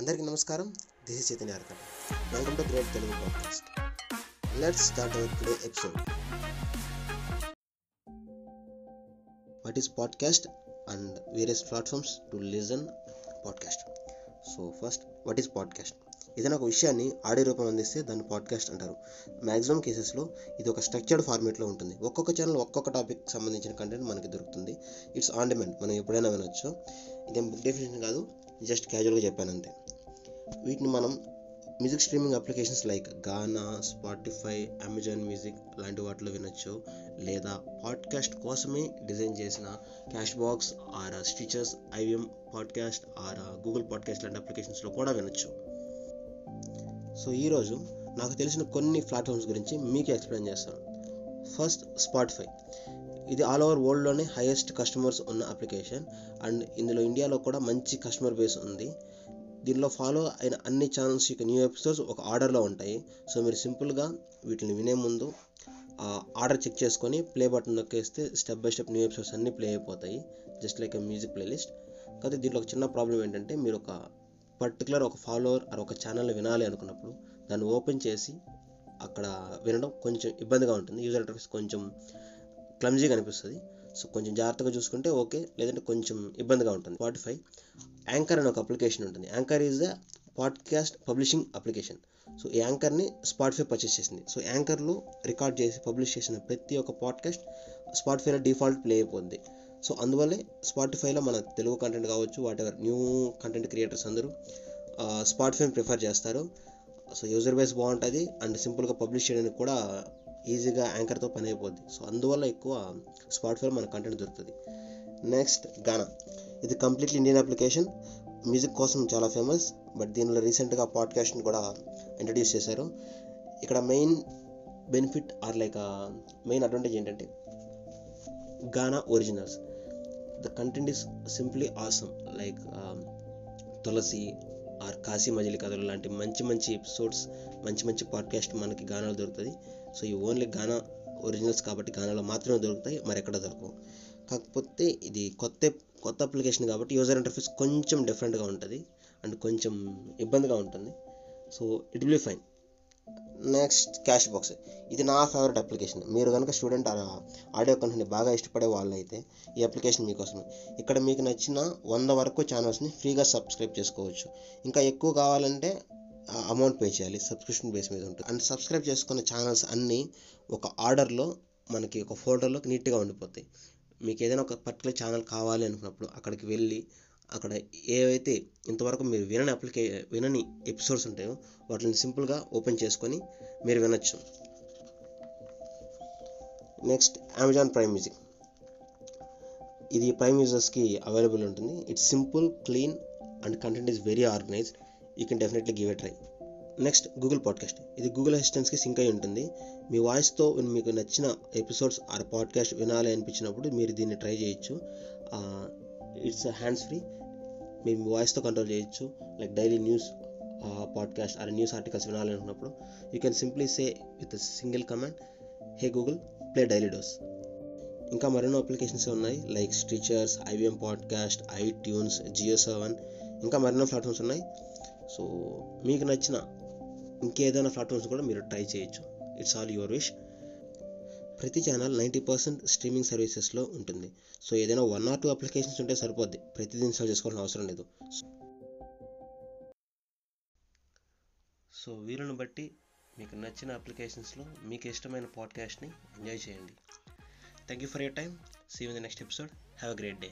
అందరికీ నమస్కారం. This is Chaitanya Arkat welcome to great Telugu podcast let's start our today episode what is podcast and various platforms to listen podcast so first what is podcast ఏదైనా ఒక విషయాన్ని audio రూపం అందిస్తే దాన్ని podcast అంటారు. Maximum కేసెస్లో ఇది ఒక స్ట్రక్చర్డ్ ఫార్మేట్లో ఉంటుంది. ఒక్కొక్క ఛానల్ ఒక్కొక్క టాపిక్ సంబంధించిన కంటెంట్ మనకి దొరుకుతుంది. ఇట్స్ ఆన్ డిమాండ్ మనం ఎప్పుడైనా వినొచ్చు. ఇదేం బుక్ డెఫినేషన్ కాదు. జస్ట్ క్యాజువల్గా చెప్పాను అంతే. వీటిని మనం music streaming applications like Gaana Spotify Amazon music లాంటి వాటిలో వినొచ్చు. లేదా పాడ్కాస్ట్ కోసమే డిజైన్ చేసిన Castbox or stitchers IVM podcast or Google podcast లాంటి అప్లికేషన్స్లో కూడా వినొచ్చు. సో ఈరోజు నాకు తెలిసిన కొన్ని ప్లాట్ఫామ్స్ గురించి మీకు ఎక్స్ప్లెయిన్ చేస్తాను. First Spotify. ఇది ఆల్ ఓవర్ వరల్డ్లోనే హైయెస్ట్ కస్టమర్స్ ఉన్న అప్లికేషన్ అండ్ ఇందులో ఇండియాలో కూడా మంచి కస్టమర్ బేస్ ఉంది. దీనిలో ఫాలో అయిన అన్ని ఛానల్స్ యొక్క న్యూ ఎపిసోడ్స్ ఒక ఆర్డర్లో ఉంటాయి. సో మీరు సింపుల్గా వీటిని వినే ముందు ఆర్డర్ చెక్ చేసుకొని play button నొక్కేస్తే step by step new episodes అన్నీ ప్లే అయిపోతాయి. Just like a music playlist కాకపోతే దీంట్లో ఒక చిన్న ప్రాబ్లం ఏంటంటే మీరు ఒక పర్టికులర్ ఒక ఫాలోవర్ ఆర్ ఒక ఛానల్ వినాలి అనుకున్నప్పుడు దాన్ని ఓపెన్ చేసి అక్కడ వినడం కొంచెం ఇబ్బందిగా ఉంటుంది. యూజర్ ఇంటర్ఫేస్ కొంచెం క్లమ్జీగా అనిపిస్తుంది సో కొంచెం జాగ్రత్తగా చూసుకుంటే ఓకే లేదంటే కొంచెం ఇబ్బందిగా ఉంటుంది. స్పాటిఫై యాంకర్ అనే ఒక అప్లికేషన్ ఉంటుంది. Anchor is the podcast publishing application so ఈ యాంకర్ని స్పాటిఫై పర్చేస్ చేసింది. సో యాంకర్లో రికార్డ్ చేసి పబ్లిష్ చేసిన ప్రతి ఒక్క పాడ్కాస్ట్ స్పాటిఫైలో డిఫాల్ట్ ప్లే అయిపోద్ది. సో అందువల్లే స్పాటిఫైలో మన తెలుగు కంటెంట్ కావచ్చు whatever new content creators అందరూ స్పాటిఫైని ప్రిఫర్ చేస్తారు. సో యూజర్ బేస్ బాగుంటుంది. అండ్ సింపుల్గా పబ్లిష్ చేయడానికి కూడా ఈజీగా యాంకర్తో పని అయిపోద్ది. సో అందువల్ల ఎక్కువ స్పాటిఫైలో మన కంటెంట్ దొరుకుతుంది. నెక్స్ట్ గానా ఇది కంప్లీట్లీ ఇండియన్ అప్లికేషన్ మ్యూజిక్ కోసం చాలా ఫేమస్ బట్ దీనిలో రీసెంట్గా పాడ్కాస్ట్ని కూడా ఇంట్రడ్యూస్ చేశారు. ఇక్కడ main benefit or like main advantage ఏంటంటే Gaana originals the content is simply awesome like Tulasi or Kashi Majili Kathalu లాంటి మంచి మంచి ఎపిసోడ్స్ మంచి మంచి పాడ్కాస్ట్ మనకి గానాలు దొరుకుతుంది సో ఈ ఓన్లీ గానా ఒరిజినల్స్ కాబట్టి గానాలో మాత్రమే దొరుకుతాయి మరి ఎక్కడ దొరకవు. కాకపోతే ఇది కొత్త కొత్త అప్లికేషన్ కాబట్టి యూజర్ ఇంటర్ఫేస్ కొంచెం డిఫరెంట్గా ఉంటుంది అండ్ కొంచెం ఇబ్బందిగా ఉంటుంది. So it will be fine next Castbox ఇది నా ఫేవరెట్ అప్లికేషన్ మీరు కనుక స్టూడెంట్ ఆడియో కంటెంట్ని బాగా ఇష్టపడే వాళ్ళైతే ఈ అప్లికేషన్ మీకోసమే. ఇక్కడ మీకు నచ్చిన వంద వరకు ఛానల్స్ని ఫ్రీగా సబ్స్క్రైబ్ చేసుకోవచ్చు. ఇంకా ఎక్కువ కావాలంటే అమౌంట్ పే చేయాలి. సబ్స్క్రిప్షన్ బేస్ మీద ఉంటుంది. అండ్ సబ్స్క్రైబ్ చేసుకున్న ఛానల్స్ అన్నీ ఒక ఆర్డర్లో మనకి ఒక ఫోల్డర్లో నీట్గా ఉండిపోతాయి. మీకు ఏదైనా ఒక పర్టికులర్ ఛానల్ కావాలి అనుకున్నప్పుడు అక్కడికి వెళ్ళి అక్కడ ఏవైతే ఇంతవరకు మీరు వినని అప్లికే వినని ఎపిసోడ్స్ ఉంటాయో వాటిని సింపుల్గా ఓపెన్ చేసుకొని మీరు వినొచ్చు. నెక్స్ట్ అమెజాన్ ప్రైమ్ మ్యూజిక్ ఇది ప్రైమ్ యూజర్స్కి అవైలబుల్ ఉంటుంది. It's simple clean and content is very organised you can definitely give a try next Google podcast ఇది గూగుల్ అసిస్టెంట్స్కి సింక్ అయి ఉంటుంది. మీ వాయిస్తో మీకు నచ్చిన ఎపిసోడ్స్ ఆర్ పాడ్కాస్ట్ వినాలి అనిపించినప్పుడు మీరు దీన్ని ట్రై చేయొచ్చు. ఇట్స్ హ్యాండ్స్ ఫ్రీ మీ వాయిస్తో కంట్రోల్ చేయొచ్చు. Like daily news podcast or news articles వినాలనుకున్నప్పుడు you can simply say with single command hey Google play daily dose ఇంకా మరెన్నో అప్లికేషన్స్ ఉన్నాయి. Like stitchers IVM podcast iTunes Jio Saavn ఇంకా మరెన్నో platforms ఉన్నాయి. So మీకు నచ్చిన ఇంకేదైనా ప్లాట్ఫామ్స్ కూడా మీరు ట్రై చేయొచ్చు. ఇట్స్ ఆల్ యువర్ విష్ ప్రతి ఛానల్ నైంటీ పర్సెంట్ స్ట్రీమింగ్ సర్వీసెస్లో ఉంటుంది. సో ఏదైనా వన్ ఆర్ టూ అప్లికేషన్స్ ఉంటే సరిపోద్ది. ప్రతిదీ ఇన్స్టాల్ చేసుకోవాల్సిన అవసరం లేదు. సో వీలును బట్టి మీకు నచ్చిన అప్లికేషన్స్లో మీకు ఇష్టమైన పాడ్కాస్ట్ని ఎంజాయ్ చేయండి. Thank you for your time see in the next episode have a great day